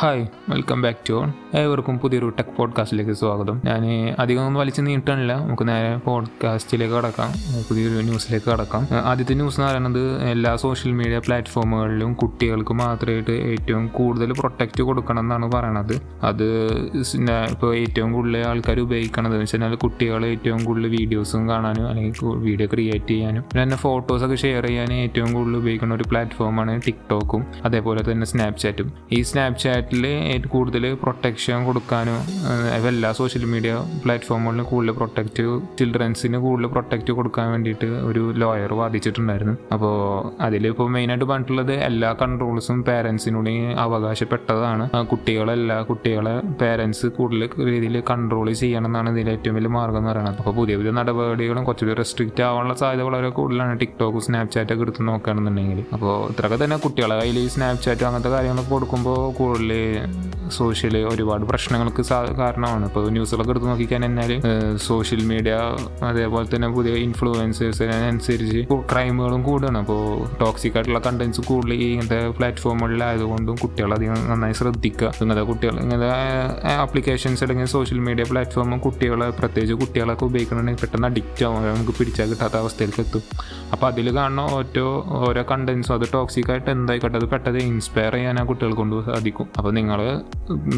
Hi welcome back to ഏവർക്കും പുതിയൊരു tech പോഡ്കാസ്റ്റിലേക്ക് സ്വാഗതം. ഞാൻ അധികം ഒന്നും വലിച്ചു നീട്ടണില്ല നമുക്ക് നേരെ പോഡ്കാസ്റ്റിലേക്ക് കടക്കാം. പുതിയൊരു ന്യൂസിലേക്ക് കടക്കാം. ആദ്യത്തെ ന്യൂസ് എന്ന് പറയുന്നത് എല്ലാ സോഷ്യൽ മീഡിയ പ്ലാറ്റ്ഫോമുകളിലും കുട്ടികൾക്ക് മാത്രമായിട്ട് ഏറ്റവും കൂടുതൽ പ്രൊട്ടക്റ്റ് കൊടുക്കണം എന്നാണ് പറയണത്. അത് ഇപ്പോൾ ഏറ്റവും കൂടുതൽ ആൾക്കാർ ഉപയോഗിക്കണത് എന്ന് വെച്ചാൽ കുട്ടികൾ ഏറ്റവും കൂടുതൽ വീഡിയോസും കാണാനും അല്ലെങ്കിൽ വീഡിയോ ക്രിയേറ്റ് ചെയ്യാനും. പിന്നെ തന്നെ ഫോട്ടോസൊക്കെ ഷെയർ ചെയ്യാനും ഏറ്റവും കൂടുതൽ ഉപയോഗിക്കുന്ന ഒരു പ്ലാറ്റ്ഫോമാണ് ടിക്ടോക്കും അതേപോലെ തന്നെ സ്നാപ്ചാറ്റും ഈ സ്നാപ്ചാറ്റിൽ കൂടുതൽ പ്രൊട്ടക്ഷൻ കൊടുക്കാനും എല്ലാ സോഷ്യൽ മീഡിയ പ്ലാറ്റ്ഫോമുകളിലും കൂടുതൽ പ്രൊട്ടക്റ്റ് ചിൽഡ്രൻസിന് കൂടുതൽ പ്രൊട്ടക്റ്റ് കൊടുക്കാൻ വേണ്ടിയിട്ട് ഒരു ലോയർ വാദിച്ചിട്ടുണ്ടായിരുന്നു. അപ്പോൾ അതിലിപ്പോൾ മെയിനായിട്ട് പറഞ്ഞിട്ടുള്ളത് എല്ലാ കൺട്രോൾസും പേരൻസിനോട് അവകാശപ്പെട്ടതാണ്. കുട്ടികളെല്ലാം കുട്ടികളെ പേരൻസ് കൂടുതൽ രീതിയിൽ കൺട്രോൾ ചെയ്യണം എന്നാണ് ഇതിൽ ഏറ്റവും വലിയ മാർഗം എന്ന് പറയുന്നത്. അപ്പോൾ പുതിയ പുതിയ നടപടികളും കുറച്ചുകൂടി റെസ്ട്രിക്റ്റ് ആവാനുള്ള സാധ്യത വളരെ കൂടുതലാണ് ടിക്ടോക്ക് സ്നാപ്ചാറ്റ് ഒക്കെ എടുത്ത് നോക്കുകയാണെന്നുണ്ടെങ്കിൽ. അപ്പോൾ ഇത്രയൊക്കെ തന്നെ കുട്ടികളെ കയ്യിൽ സ്നാപ്ചാറ്റ് അങ്ങനത്തെ കാര്യങ്ങളൊക്കെ കൊടുക്കുമ്പോൾ കൂടുതൽ സോഷ്യൽ ഒരുപാട് പ്രശ്നങ്ങൾക്ക് കാരണമാണ്. ഇപ്പോൾ ന്യൂസുകളൊക്കെ എടുത്ത് നോക്കിക്കഴിഞ്ഞാൽ സോഷ്യൽ മീഡിയ അതേപോലെ തന്നെ പുതിയ ഇൻഫ്ലുവൻസേഴ്സിനനുസരിച്ച് ക്രൈമുകളും കൂടുകയാണ്. അപ്പോൾ ടോക്സിക് ആയിട്ടുള്ള കണ്ടൻസ് കൂടുതൽ ഇങ്ങനത്തെ പ്ലാറ്റ്ഫോമുകളിലായതുകൊണ്ടും കുട്ടികൾ അധികം നന്നായി ശ്രദ്ധിക്കുക ഇങ്ങനത്തെ കുട്ടികൾ ഇങ്ങനത്തെ ആപ്ലിക്കേഷൻസ് അല്ലെങ്കിൽ സോഷ്യൽ മീഡിയ പ്ലാറ്റ്ഫോമും കുട്ടികളെ പ്രത്യേകിച്ച് കുട്ടികളൊക്കെ ഉപയോഗിക്കണമെങ്കിൽ പെട്ടെന്ന് അഡിക്റ്റ് ആവും. നമുക്ക് പിടിച്ചാൽ കിട്ടാത്ത അവസ്ഥയിലേക്ക് എത്തും. അപ്പോൾ അതിൽ കാണുന്ന ഓരോ ഓരോ കണ്ടൻസും അത് ടോക്സിക് ആയിട്ട് എന്തായിക്കോട്ടെ അത് പെട്ടെന്ന് ഇൻസ്പയർ ചെയ്യാൻ ആ കുട്ടികൾ കൊണ്ട് സാധിക്കും. അപ്പോൾ നിങ്ങൾ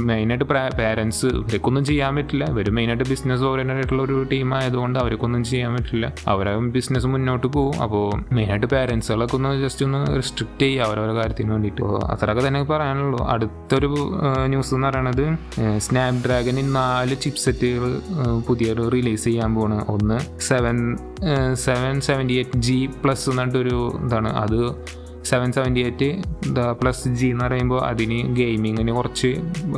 മെയിനായിട്ട് പാരൻസ് ഇവർക്കൊന്നും ചെയ്യാൻ പറ്റില്ല. ഇവർ മെയിനായിട്ട് ബിസിനസ് ഓറിയന്റഡ് ആയിട്ടുള്ള ഒരു ടീം ആയതുകൊണ്ട് അവർക്കൊന്നും ചെയ്യാൻ പറ്റില്ല. അവരെ ബിസിനസ് മുന്നോട്ട് പോകും അപ്പോൾ മെയിനായിട്ട് പാരൻസുകളൊക്കെ ഒന്ന് ജസ്റ്റ് ഒന്ന് റെസ്ട്രിക്റ്റ് ചെയ്യുക അവരവരുടെ കാര്യത്തിന് വേണ്ടിയിട്ട്. അപ്പോൾ അത്രയൊക്കെ തന്നെ പറയാനുള്ളൂ. അടുത്തൊരു ന്യൂസ് എന്ന് പറയുന്നത് സ്നാപ് ഡ്രാഗണിൽ നാല് ചിപ്സെറ്റുകൾ പുതിയൊരു റിലീസ് ചെയ്യാൻ പോണ്. ഒന്ന് seven seven seventy eight G plus എന്നിട്ടൊരു ഇതാണ്. അത് seven seventy eight plus G എന്ന് പറയുമ്പോൾ അതിന് ഗെയിമിങ്ങിന് കുറച്ച്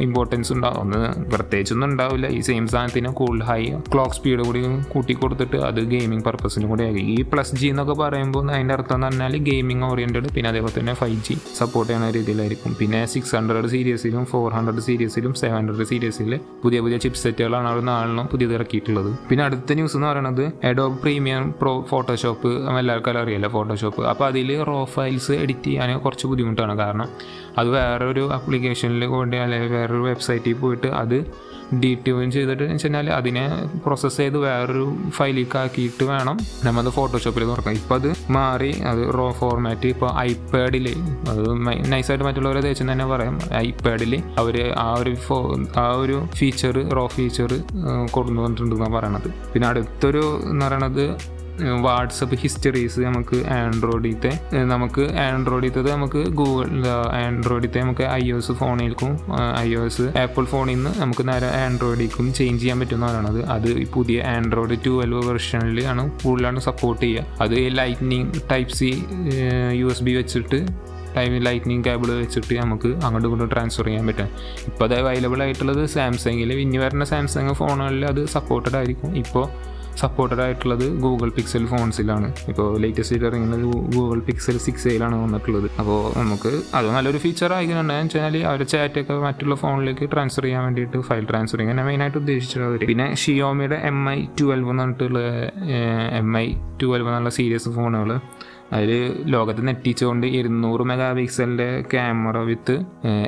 ഇമ്പോർട്ടൻസ് ഉണ്ടാവും. ഒന്ന് പ്രത്യേകിച്ചൊന്നും ഉണ്ടാവില്ല. ഈ സെയിം സാധനത്തിന് കൂടുതൽ ഹൈ ക്ലോക്ക് സ്പീഡ് കൂടി കൂട്ടി കൊടുത്തിട്ട് അത് ഗെയിമിംഗ് പർപ്പസിനും കൂടി ആയിരിക്കും. ഈ പ്ലസ് ജി എന്നൊക്കെ പറയുമ്പോൾ അതിന്റെ അർത്ഥം എന്ന് പറഞ്ഞാൽ ഗെയിമിംഗ് ഓറിയന്റഡ് പിന്നെ അതേപോലെ തന്നെ ഫൈവ് ജി സപ്പോർട്ട് ചെയ്യുന്ന രീതിയിലായിരിക്കും. പിന്നെ സിക്സ് ഹൺഡ്രഡ് സീരീസിലും ഫോർ ഹൺഡ്രഡ് സീരീസിലും സെവൻ ഹൺഡ്രഡ് സീരീസിൽ പുതിയ പുതിയ ചിപ്പ് സെറ്റുകളാണ് അവർ നാളിലും പുതിയത് ഇറക്കിയിട്ടുള്ളത്. പിന്നെ അടുത്ത ന്യൂസ് എന്ന് പറയുന്നത് എഡോബ് പ്രീമിയം പ്രോ ഫോട്ടോഷോപ്പ് എല്ലാവർക്കും അറിയാലോ ഫോട്ടോഷോപ്പ് അപ്പോൾ അതിൽ റോ ഫയൽസ് എഡിറ്റ് ചെയ്യാൻ കുറച്ച് ബുദ്ധിമുട്ടാണ്. കാരണം അത് വേറൊരു ആപ്ലിക്കേഷനിൽ കൊണ്ട് അല്ലെങ്കിൽ വേറൊരു വെബ്സൈറ്റിൽ പോയിട്ട് അത് ഡീറ്റ്യൂൺ ചെയ്തിട്ട് എന്ന് വെച്ചാൽ അതിനെ പ്രോസസ്സ് ചെയ്ത് വേറൊരു ഫയലിലേക്ക് ആക്കിയിട്ട് വേണം നമ്മൾ ഫോട്ടോഷോപ്പിൽ തുറക്കാം ഇപ്പോൾ അത് മാറി അത് റോ ഫോർമാറ്റ് ഇപ്പോൾ ഐപാഡിൽ അത് നൈസായിട്ട് മറ്റുള്ളവരെ ദേശം തന്നെ പറയാം. ഐപാഡിൽ അവർ ആ ഒരു ഫോ ആ ഒരു ഫീച്ചർ റോ ഫീച്ചർ കൊണ്ടുവന്നിട്ടുണ്ടെന്നാണ് പറയണത്. പിന്നെ അടുത്തൊരു എന്ന് പറയണത് വാട്സപ്പ് ഹിസ്റ്ററീസ് നമുക്ക് ആൻഡ്രോയിഡിത്തെ നമുക്ക് ആൻഡ്രോയിഡിത്തത് നമുക്ക് ഗൂഗിൾ ആൻഡ്രോയിഡിത്തെ നമുക്ക് ഐ ഒ എസ് ഫോണിലേക്കും ഐ ഒ എസ് ആപ്പിൾ ഫോണിൽ നിന്ന് നമുക്ക് നേരെ ആൻഡ്രോയിഡിക്കും ചേഞ്ച് ചെയ്യാൻ പറ്റുന്ന പറയുന്നത് അത് പുതിയ ആൻഡ്രോയിഡ് ട്വൽവ് വെർഷനിൽ ആണ് കൂടുതലാണ് സപ്പോർട്ട് ചെയ്യുക. അത് lightning type C U S B വെച്ചിട്ട് ടൈം ലൈറ്റ്നിങ് കേബിൾ വെച്ചിട്ട് നമുക്ക് അങ്ങോട്ടും ഇങ്ങോട്ടും ട്രാൻസ്ഫർ ചെയ്യാൻ പറ്റും ഇപ്പോൾ അത് അവൈലബിൾ ആയിട്ടുള്ളത് സാംസങ്ങിൽ ഇനി വരുന്ന സാംസങ് ഫോണുകളിൽ അത് സപ്പോർട്ടഡ് ആയിരിക്കും. ഇപ്പോൾ സപ്പോർട്ടഡ് ആയിട്ടുള്ളത് ഗൂഗിൾ പിക്സൽ ഫോൺസിലാണ് ഇപ്പോൾ ലേറ്റസ്റ്റ് ആയിട്ട് ഇറങ്ങുന്നത് ഗൂഗിൾ പിക്സൽ സിക്സ് എയിലാണ് വന്നിട്ടുള്ളത്. അപ്പോൾ നമുക്ക് അത് നല്ലൊരു ഫീച്ചർ ആയിക്കുന്നുണ്ട് എന്ന് വെച്ചാൽ അവരുടെ ചാറ്റൊക്കെ മറ്റുള്ള ഫോണിലേക്ക് ട്രാൻസ്ഫർ ചെയ്യാൻ വേണ്ടിയിട്ട് ഫയൽ ട്രാൻസ്ഫർ ചെയ്യാൻ മെയിനായിട്ട് ഉദ്ദേശിച്ചത് അവർ പിന്നെ ഷിയോമിയുടെ എം ഐ ട്വൽവ് എന്ന് പറഞ്ഞിട്ടുള്ള എം ഐ ട്വൽവ് എന്നുള്ള സീരിയസ് ഫോണുകൾ അതിൽ ലോകത്ത് നെറ്റിച്ചുകൊണ്ട് ഇരുന്നൂറ് mega പിക്സലിന്റെ camera with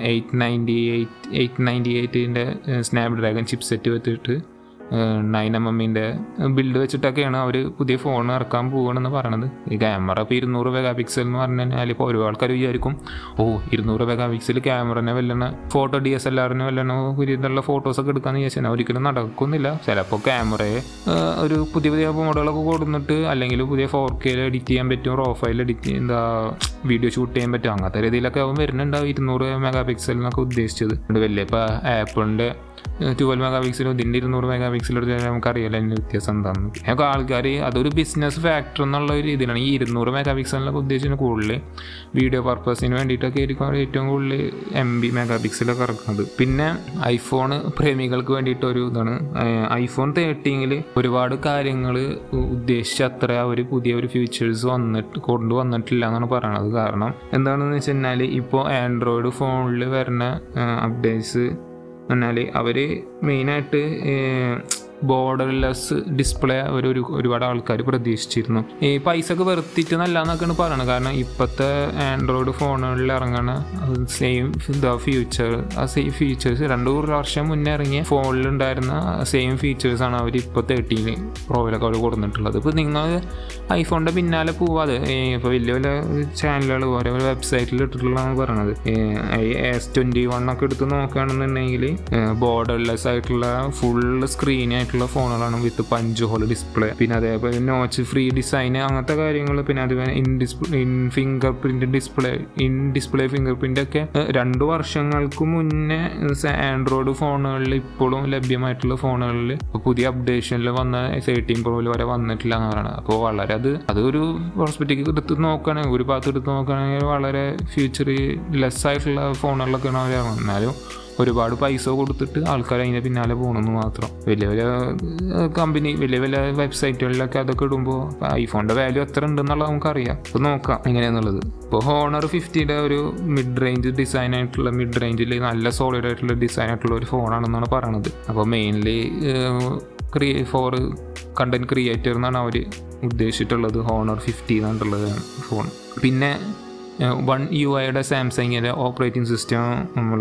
eight ninety eight eight ninety എയ്റ്റിന്റെ Snapdragon chipset വെച്ചിട്ട് നയൻ എം എമ്മിന്റെ ബിൽഡ് വെച്ചിട്ടൊക്കെയാണ് അവർ പുതിയ ഫോൺ ഇറക്കാൻ പോവുകയാണെന്ന് പറയണത്. ഈ ക്യാമറ ഇപ്പോൾ ഇരുന്നൂറ് മെഗാ പിക്സൽ എന്ന് പറഞ്ഞു കഴിഞ്ഞാൽ ഇപ്പോൾ ഓരോ ആൾക്കാർ വിചാരിക്കും ഓ ഇരുന്നൂറ് മെഗാ പിക്സൽ ക്യാമറനെ വല്ലണ ഫോട്ടോ ഡി എസ് എൽ ആറിന് വല്ലണ പുതിയതുള്ള ഫോട്ടോസൊക്കെ എടുക്കാമെന്ന് ചോദിച്ചാൽ ഒരിക്കലും നടക്കുന്നില്ല. ചിലപ്പോൾ ക്യാമറയെ ഒരു പുതിയ പുതിയ മോഡലൊക്കെ കൊടുത്തിട്ട് അല്ലെങ്കിൽ പുതിയ ഫോർ കെയിൽ എഡിറ്റ് ചെയ്യാൻ പറ്റും റോ എഡിറ്റ് എന്താ വീഡിയോ ഷൂട്ട് ചെയ്യാൻ പറ്റും. അങ്ങനത്തെ രീതിയിലൊക്കെ അവൻ വരുന്നുണ്ടാവും ഇരുന്നൂറ് മെഗാ പിക്സൽ എന്നൊക്കെ ഉദ്ദേശിച്ചത്. വലിയ ഇപ്പോൾ ആപ്പിളിന്റെ ട്വൽവ് മെഗാ പിക്സലും ഇതിന്റെ ഇരുന്നൂറ് മെഗാ പിക്സൽ എടുത്താൽ നമുക്കറിയാലോ അതിന്റെ വ്യത്യാസം എന്താണെന്ന്. ഞങ്ങൾക്ക് ആൾക്കാർ അതൊരു ബിസിനസ് ഫാക്ടർ എന്നുള്ള ഒരു ഇതിലാണ്. ഈ ഇരുന്നൂറ് മെഗാ പിക്സലിനൊക്കെ ഉദ്ദേശിച്ച് കൂടുതൽ വീഡിയോ പർപ്പസിന് വേണ്ടിയിട്ടൊക്കെ ആയിരിക്കും ഏറ്റവും കൂടുതൽ എം ബി മെഗാ പിക്സലൊക്കെ ഇറക്കുന്നത്. പിന്നെ ഐഫോൺ പ്രേമികൾക്ക് വേണ്ടിയിട്ട് ഒരു ഇതാണ്. ഐഫോൺ തേർട്ടീനിൽ ഒരുപാട് കാര്യങ്ങൾ ഉദ്ദേശിച്ച അത്ര അവർ പുതിയ ഒരു ഫീച്ചേഴ്സ് വന്നിട്ട് കൊണ്ടുവന്നിട്ടില്ല എന്നാണ് പറയണത്. കാരണം എന്താണെന്ന് വെച്ച് കഴിഞ്ഞാൽ ഇപ്പോൾ ആൻഡ്രോയിഡ് ഫോണിൽ വരുന്ന അപ്ഡേറ്റ്സ് എന്നാൽ അവർ മെയിനായിട്ട് ബോർഡർലെസ് ഡിസ്പ്ലേ ഒരു ഒരു- ഒരുപാട് ആൾക്കാർ പ്രതീക്ഷിച്ചിരുന്നു. ഈ പൈസക്ക് വെറുത്തിട്ട് നല്ലതെന്നൊക്കെയാണ് പറയുന്നത് കാരണം ഇപ്പോഴത്തെ ആൻഡ്രോയിഡ് ഫോണുകളിൽ ഇറങ്ങണ സെയിം ദ ഫ്യൂച്ചർ ആ സെയിം ഫീച്ചേഴ്സ് രണ്ടു വർഷം മുന്നേ ഇറങ്ങിയ ഫോണിലുണ്ടായിരുന്ന സെയിം ഫീച്ചേഴ്സാണ് അവർ ഇപ്പോൾ തേർട്ടീൻ പ്രോയിലൊക്കെ അവർ കൊടുത്തിട്ടുള്ളത്. ഇപ്പോൾ നിങ്ങൾ ഐഫോണിന്റെ പിന്നാലെ പോവാതെ ഇപ്പോൾ വലിയ വലിയ ചാനലുകൾ ഓരോ വെബ്സൈറ്റിൽ ഇട്ടിട്ടുള്ളതാണ് പറയണത്. എസ് ട്വന്റി വൺ ഒക്കെ എടുത്ത് നോക്കുകയാണെന്നുണ്ടെങ്കിൽ ബോർഡർലെസ് ആയിട്ടുള്ള ഫുൾ സ്ക്രീൻ ആയിട്ടുള്ള ഫോണുകളാണ് വിത്ത് പഞ്ച് ഹോൾ ഡിസ്പ്ലേ. പിന്നെ അതേപോലെ നോച്ച് ഫ്രീ ഡിസൈൻ അങ്ങനത്തെ കാര്യങ്ങൾ പിന്നെ അതുപോലെ in display in fingerprint display in display fingerprint ഒക്കെ രണ്ട് വർഷങ്ങൾക്ക് മുന്നേ ആൻഡ്രോയിഡ് ഫോണുകളിൽ ഇപ്പോഴും ലഭ്യമായിട്ടുള്ള ഫോണുകളിൽ പുതിയ അപ്ഡേഷനിൽ വന്ന തേർട്ടീൻ പ്രോയിൽ വരെ വന്നിട്ടില്ല എന്ന് പറയുന്നത് അപ്പോൾ വളരെ അത് അതൊരു ഹോസ്പിറ്റലിൽ എടുത്ത് നോക്കുകയാണെങ്കിൽ ഒരു ഭാഗത്ത് എടുത്ത് നോക്കുകയാണെങ്കിൽ വളരെ ഫ്യൂച്ചർ ലെസ് ആയിട്ടുള്ള ഫോണുകളിലൊക്കെയാണ് അവർ എന്നാലും ഒരുപാട് പൈസ കൊടുത്തിട്ട് ആൾക്കാർ അതിന്റെ പിന്നാലെ പോകണമെന്ന് മാത്രം. വലിയ വലിയ കമ്പനി വലിയ വലിയ വെബ്സൈറ്റുകളിലൊക്കെ അതൊക്കെ ഇടുമ്പോൾ ഐഫോണിന്റെ വാല്യൂ എത്ര ഉണ്ടെന്നുള്ളത് നമുക്കറിയാം. അപ്പോൾ നോക്കാം എങ്ങനെയാണെന്നുള്ളത് ഇപ്പോൾ ഹോണർ ഫിഫ്റ്റിയുടെ ഒരു മിഡ് റേഞ്ച് ഡിസൈൻ ആയിട്ടുള്ള മിഡ് റേഞ്ചിൽ നല്ല സോളിഡ് ആയിട്ടുള്ള ഡിസൈൻ ആയിട്ടുള്ള ഒരു ഫോണാണെന്നാണ് പറയണത്. അപ്പോൾ മെയിൻലി ക്രിയേ ഫോർ കണ്ടന്റ് ക്രിയേറ്റർ എന്നാണ് അവർ ഉദ്ദേശിച്ചിട്ടുള്ളത്. ഹോണർ ഫിഫ്റ്റി എന്നുള്ളത് ഫോൺ പിന്നെ വൺ യു ഐയുടെ സാംസങ്ങിന്റെ ഓപ്പറേറ്റിംഗ് സിസ്റ്റം നമ്മൾ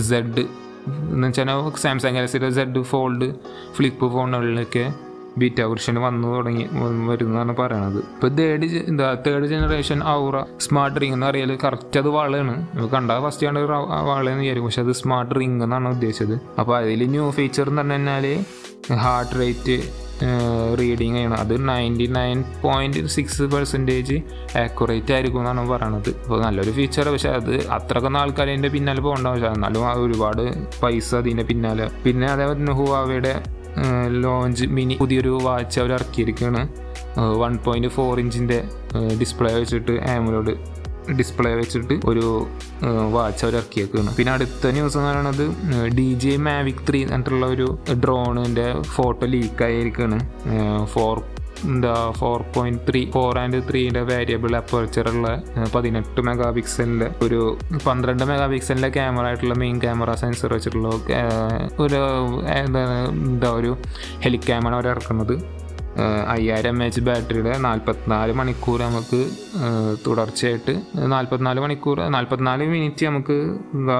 സെഡ് എന്ന് വെച്ചാൽ സാംസങ് ഗാലക്സിയുടെ സെഡ് ഫോൾഡ് ഫ്ലിപ്പ് ഫോണുകളിലൊക്കെ ബീറ്റ വെർഷൻ വന്നു തുടങ്ങി വരുന്നതാണ് പറയണത്. ഇപ്പോൾ തേർഡ് എന്താ third generation Oura smart ring എന്ന് അറിയാൽ കറക്റ്റ് അത് വളയാണ്. കണ്ടാൽ ഫസ്റ്റ് കണ്ട ഒരു വളയെന്ന് വിചാരിക്കും. പക്ഷെ അത് സ്മാർട്ട് റിംഗ് എന്നാണ് ഉദ്ദേശിച്ചത്. അപ്പോൾ അതിൽ ന്യൂ ഫീച്ചർ എന്ന് പറഞ്ഞു കഴിഞ്ഞാൽ ഹാർട്ട് റേറ്റ് റീഡിങ് ആണ് അത് ninety nine point six percentage accurate ആയിരിക്കും എന്നാണ് പറയണത്. അപ്പോൾ നല്ലൊരു ഫീച്ചർ പക്ഷേ അത് അത്രക്കൊന്നും ആൾക്കാർ അതിന്റെ പിന്നാലെ പോകേണ്ട. പക്ഷേ എന്നാലും ഒരുപാട് പൈസ അതിന്റെ പിന്നാലെ. പിന്നെ അതേപോലെ ഹുവാവയുടെ ലോഞ്ച് മിനി പുതിയൊരു വാച്ച് അവർ ഇറക്കിയിരിക്കുകയാണ്. വൺ പോയിന്റ് ഫോർ ഇഞ്ചിന്റെ ഡിസ്പ്ലേ വെച്ചിട്ട് ആമലോഡ് ഡിസ്പ്ലേ വെച്ചിട്ട് ഒരു വാച്ച് അവർ ഇറക്കിയേക്കാണ്. പിന്നെ അടുത്ത ന്യൂസ് എന്ന് പറയുന്നത് ഡി ജെ മാവിക് ത്രീ എന്നിട്ടുള്ള ഒരു ഡ്രോണിന്റെ ഫോട്ടോ ലീക്ക് ആയിരിക്കുകയാണ് ഫോർ എന്താ four point three four and ത്രീന്റെ variable അപ്പർച്ചറുള്ള പതിനെട്ട് മെഗാ പിക്സലിന്റെ ഒരു പന്ത്രണ്ട് മെഗാ പിക്സലിന്റെ ക്യാമറ ആയിട്ടുള്ള മെയിൻ ക്യാമറ സെൻസർ വെച്ചിട്ടുള്ള ഒരു എന്താ ഒരു ഹെലിക്യാമറ അവർ ഇറക്കുന്നത്. അയ്യായിരം എം എച്ച് ബാറ്ററിയുടെ നാൽപ്പത്തിനാല് മണിക്കൂർ നമുക്ക് തുടർച്ചയായിട്ട് നാൽപ്പത്തിനാല് മണിക്കൂർ നാൽപ്പത്തിനാല് മിനിറ്റ് നമുക്ക്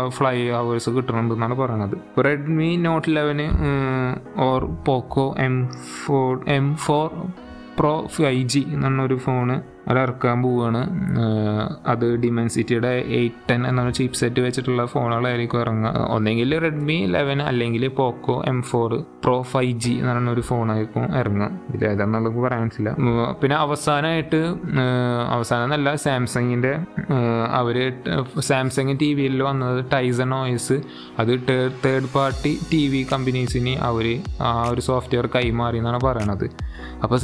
ഫ്ലൈ അവേഴ്സ് കിട്ടുന്നുണ്ടെന്നാണ് പറയുന്നത് Redmi note ലെവന് or Poco M four M four pro five G എന്നൊരു ഫോണ് അത് ഇറക്കാൻ പോവുകയാണ് അത് ഡിമെൻസിറ്റിയുടെ എയ്റ്റ് ടെൻ എന്നൊരു ചീപ്പ് സെറ്റ് വെച്ചിട്ടുള്ള ഫോണുകളായിരിക്കും ഇറങ്ങുക. ഒന്നെങ്കിൽ റെഡ്മി ലെവൻ അല്ലെങ്കിൽ Poco M four pro five G എന്ന് പറയുന്ന ഒരു ഫോണായിരിക്കും ഇറങ്ങുക ഇതിൽ ഏതാണെന്നുള്ളത് പറയാൻ പറ്റില്ല. പിന്നെ അവസാനമായിട്ട് അവസാനം എന്നല്ല സാംസങ്ങിന്റെ അവർ സാംസങ് ടി വിയിൽ വന്നത് ടൈസൺ ഓയസ് അത് തേർഡ് പാർട്ടി ടി വി കമ്പനീസിന് അവർ ആ ഒരു സോഫ്റ്റ്വെയർ കൈമാറി എന്നാണ് പറയണത്. അപ്പോൾ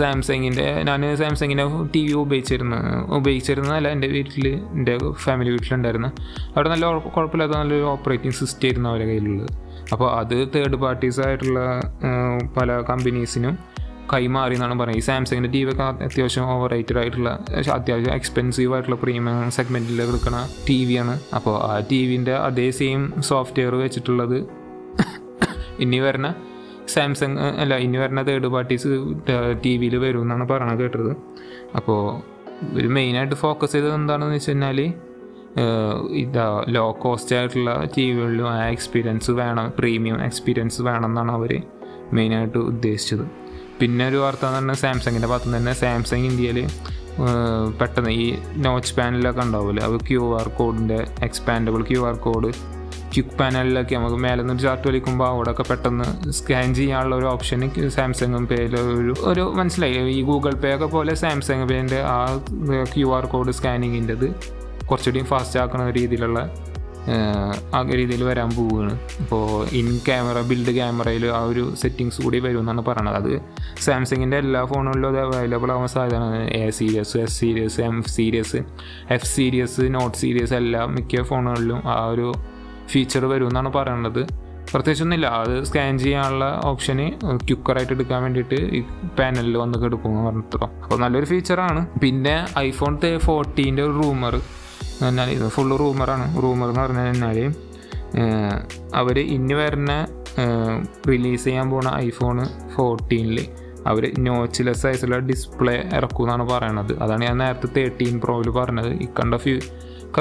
സാംസങ്ങിന്റെ ഞാൻ സാംസങ്ങിന്റെ ടി വി ഉപയോഗിച്ചിരുന്നു ഉപയോഗിച്ചിരുന്നതല്ല എന്റെ വീട്ടിൽ എന്റെ ഫാമിലി വീട്ടിലുണ്ടായിരുന്നു. അവിടെ നല്ല കുഴപ്പമില്ലാത്ത നല്ലൊരു ഓപ്പറേറ്റിംഗ് സിസ്റ്റം ആയിരുന്നു അവരുടെ കയ്യിലുള്ളത്. അപ്പോൾ അത് തേർഡ് പാർട്ടീസ് ആയിട്ടുള്ള പല കമ്പനീസിനും കൈമാറി എന്നാണ് പറയുന്നത്. ഈ സാംസങ്ങിന്റെ ടി വി ഒക്കെ അത്യാവശ്യം ഓവർ റേറ്റഡ് ആയിട്ടുള്ള അത്യാവശ്യം എക്സ്പെൻസീവ് ആയിട്ടുള്ള പ്രീമിയം സെഗ്മെന്റിൽ എടുക്കുന്ന ടി വിയാണ് അപ്പോൾ ആ ടി വിന്റെ അതേ സെയിം സോഫ്റ്റ്വെയർ വെച്ചിട്ടുള്ളത് ഇനി വരുന്ന സാംസങ് അല്ല ഇനി വരുന്ന തേർഡ് പാർട്ടീസ് ടി വിയിൽ വരും എന്നാണ് പറയണത് കേട്ടത്. അപ്പോൾ ഒരു മെയിനായിട്ട് ഫോക്കസ് ചെയ്തത് എന്താണെന്ന് വെച്ച് കഴിഞ്ഞാൽ ഇതാ ലോ കോസ്റ്റ് ആയിട്ടുള്ള ടി വികളിലും ആ എക്സ്പീരിയൻസ് വേണം പ്രീമിയം എക്സ്പീരിയൻസ് വേണം എന്നാണ് അവർ മെയിനായിട്ട് ഉദ്ദേശിച്ചത്. പിന്നെ ഒരു വാർത്ത എന്ന് പറഞ്ഞാൽ സാംസങ്ങിന്റെ ഭാഗത്തു തന്നെ സാംസങ് ഇന്ത്യയിൽ പെട്ടെന്ന് ഈ നോച്ച് പാനലൊക്കെ ഉണ്ടാവില്ല അത് ക്യു ആർ കോഡിന്റെ expandable Q R code quick പാനലിലൊക്കെ നമുക്ക് മേലെ നിന്ന് ചാർട്ട് വലിക്കുമ്പോൾ അവിടെയൊക്കെ പെട്ടെന്ന് സ്കാൻ ചെയ്യാനുള്ള ഒരു ഓപ്ഷൻ സാംസങ് പേയിൽ ഒരു ഒരു മനസ്സിലായി. ഈ ഗൂഗിൾ പേ ഒക്കെ പോലെ സാംസങ് പേന്റെ ആ ക്യു ആർ കോഡ് സ്കാനിങ്ങിന്റെത് കുറച്ചുകൂടി ഫാസ്റ്റ് ആക്കുന്ന രീതിയിലുള്ള ആ രീതിയിൽ വരാൻ പോവുകയാണ് അപ്പോൾ ഇൻ ക്യാമറ ബിൽഡ് ക്യാമറയിൽ ആ ഒരു സെറ്റിങ്സ് കൂടി വരും എന്നാണ് പറയണത്. അത് സാംസങ്ങിന്റെ എല്ലാ ഫോണുകളിലും അത് അവൈലബിൾ ആവാൻ സാധ്യതയാണ് A series S series M series F series note series എല്ലാം മിക്ക ഫോണുകളിലും ആ ഒരു ഫീച്ചർ വരും എന്നാണ് പറയുന്നത് പ്രത്യേകിച്ചൊന്നുമില്ല. അത് സ്കാൻ ചെയ്യാനുള്ള ഓപ്ഷന് ക്യുക്കറായിട്ട് എടുക്കാൻ വേണ്ടിയിട്ട് ഈ പാനലിൽ വന്ന് എടുക്കുമെന്ന് പറഞ്ഞിട്ടോ. അപ്പോൾ നല്ലൊരു ഫീച്ചറാണ് പിന്നെ ഐഫോൺ ഫോർട്ടീന്റെ ഒരു റൂമർ എന്നാൽ ഇത് ഫുള്ള് റൂമറാണ് റൂമർ എന്ന് പറഞ്ഞു കഴിഞ്ഞാൽ അവർ ഇനി വരുന്ന റിലീസ് ചെയ്യാൻ പോണ ഐഫോൺ ഫോർട്ടീനിൽ അവർ നോച്ച്ലെസ് സൈസുള്ള ഡിസ്പ്ലേ ഇറക്കും എന്നാണ് പറയണത്. അതാണ് ഞാൻ നേരത്തെ തേർട്ടീൻ പ്രോയിൽ പറഞ്ഞത്. ഇക്കണ്ട കണ്ട ഫ്യൂ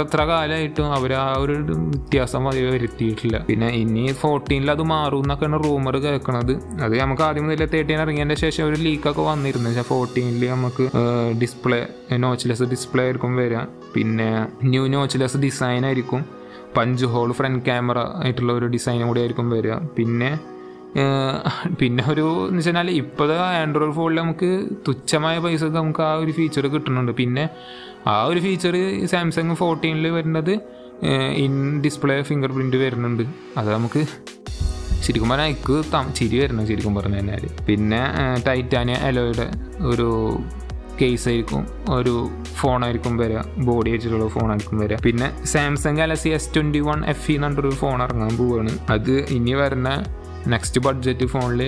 എത്ര കാലമായിട്ടും അവർ ആ ഒരു വ്യത്യാസം അധികം വരുത്തിയിട്ടില്ല. പിന്നെ ഇനി ഫോർട്ടീനിൽ അത് മാറും എന്നൊക്കെയാണ് റൂമർ കേൾക്കണത്. അത് നമുക്ക് ആദ്യം മുതലേ തേർട്ടീൻ ഇറങ്ങിയതിന്റെ ശേഷം ഒരു ലീക്കൊക്കെ വന്നിരുന്നു. പക്ഷേ ഫോർട്ടീനിൽ നമുക്ക് ഡിസ്പ്ലേ നോച്ച്ലെസ് ഡിസ്പ്ലേ ആയിരിക്കും വരാം. പിന്നെ ന്യൂ നോച്ച്ലെസ് ഡിസൈൻ ആയിരിക്കും. പഞ്ച് ഹോൾ ഫ്രണ്ട് ക്യാമറ ആയിട്ടുള്ള ഒരു ഡിസൈനും കൂടി ആയിരിക്കും വരിക പിന്നെ പിന്നെ ഒരു എന്ന് വെച്ചാൽ ഇപ്പോഴത്തെ ആൻഡ്രോയിഡ് ഫോണിൽ നമുക്ക് തുച്ഛമായ പൈസക്ക് നമുക്ക് ആ ഒരു ഫീച്ചർ കിട്ടുന്നുണ്ട്. പിന്നെ ആ ഒരു ഫീച്ചർ സാംസങ് ഫോർട്ടീനിൽ വരുന്നത് ഇൻ ഡിസ്പ്ലേ ഫിംഗർ പ്രിന്റ് വരുന്നുണ്ട്. അത് നമുക്ക് ശരിക്കും പറഞ്ഞാൽ എനിക്ക് ചിരി വരണം ശരിക്കും പറഞ്ഞു കഴിഞ്ഞാൽ പിന്നെ ടൈറ്റാനിയ അലോയുടെ ഒരു കേസ് ആയിരിക്കും ഒരു ഫോണായിരിക്കും വരിക ബോഡി വെച്ചിട്ടുള്ള ഫോണായിരിക്കും വരിക പിന്നെ Samsung Galaxy S twenty one F E എന്നൊരു ഫോൺ ഇറങ്ങാൻ പോവുകയാണ് അത് ഇനി വരുന്ന നെക്സ്റ്റ് ബഡ്ജറ്റ് ഫോണിൽ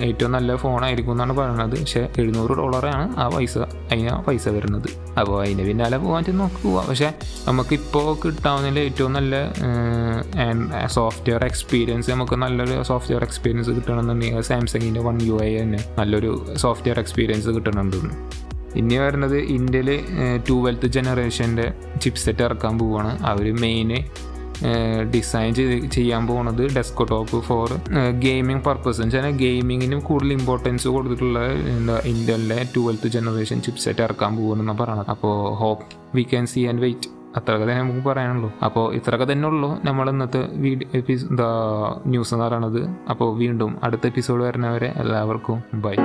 ഏറ്റവും നല്ല ഫോണായിരിക്കും എന്നാണ് പറയുന്നത്. പക്ഷേ എഴുന്നൂറ് ഡോളറാണ് ആ പൈസ അതിന് ആ പൈസ വരുന്നത്. അപ്പോൾ അതിന്റെ പിന്നാലെ പോകാൻ നോക്കി പോവാം. പക്ഷേ നമുക്കിപ്പോൾ കിട്ടാവുന്നതിൽ ഏറ്റവും നല്ല സോഫ്റ്റ്വെയർ എക്സ്പീരിയൻസ് നമുക്ക് നല്ലൊരു സോഫ്റ്റ്വെയർ എക്സ്പീരിയൻസ് കിട്ടണമെന്നുണ്ടെങ്കിൽ സാംസങ്ങിന്റെ വൺ യു ഐ തന്നെ നല്ലൊരു സോഫ്റ്റ്വെയർ എക്സ്പീരിയൻസ് കിട്ടണമെന്ന് ഇനി വരുന്നത് ഇന്ത്യയിൽ ട്വൽത്ത് ജനറേഷന്റെ ചിപ്സെറ്റ് ഇറക്കാൻ പോവുകയാണ് അവർ മെയിൻ ഡിസൈൻ ചെയ്യാൻ പോകുന്നത് desktop for gaming purpose എന്ന് വെച്ചാൽ ഗെയിമിങ്ങിന് കൂടുതൽ ഇമ്പോർട്ടൻസ് കൊടുത്തിട്ടുള്ള എന്താ ഇന്ത്യയിലെ ട്വൽത്ത് ജനറേഷൻ ചിപ്സെറ്റ് ഇറക്കാൻ പോകുമെന്നാണ് പറയണത് അപ്പോൾ hope we can see and wait അത്രയൊക്കെ തന്നെ നമുക്ക് പറയാനുള്ളൂ. അപ്പോൾ ഇത്രയൊക്കെ തന്നെ ഉള്ളൂ നമ്മൾ ഇന്നത്തെ വീഡിയോ എപ്പിസ് ന്യൂസ് എന്ന് പറയണത് അപ്പോൾ വീണ്ടും അടുത്ത എപ്പിസോഡ് വരുന്നവരെ എല്ലാവർക്കും ബൈ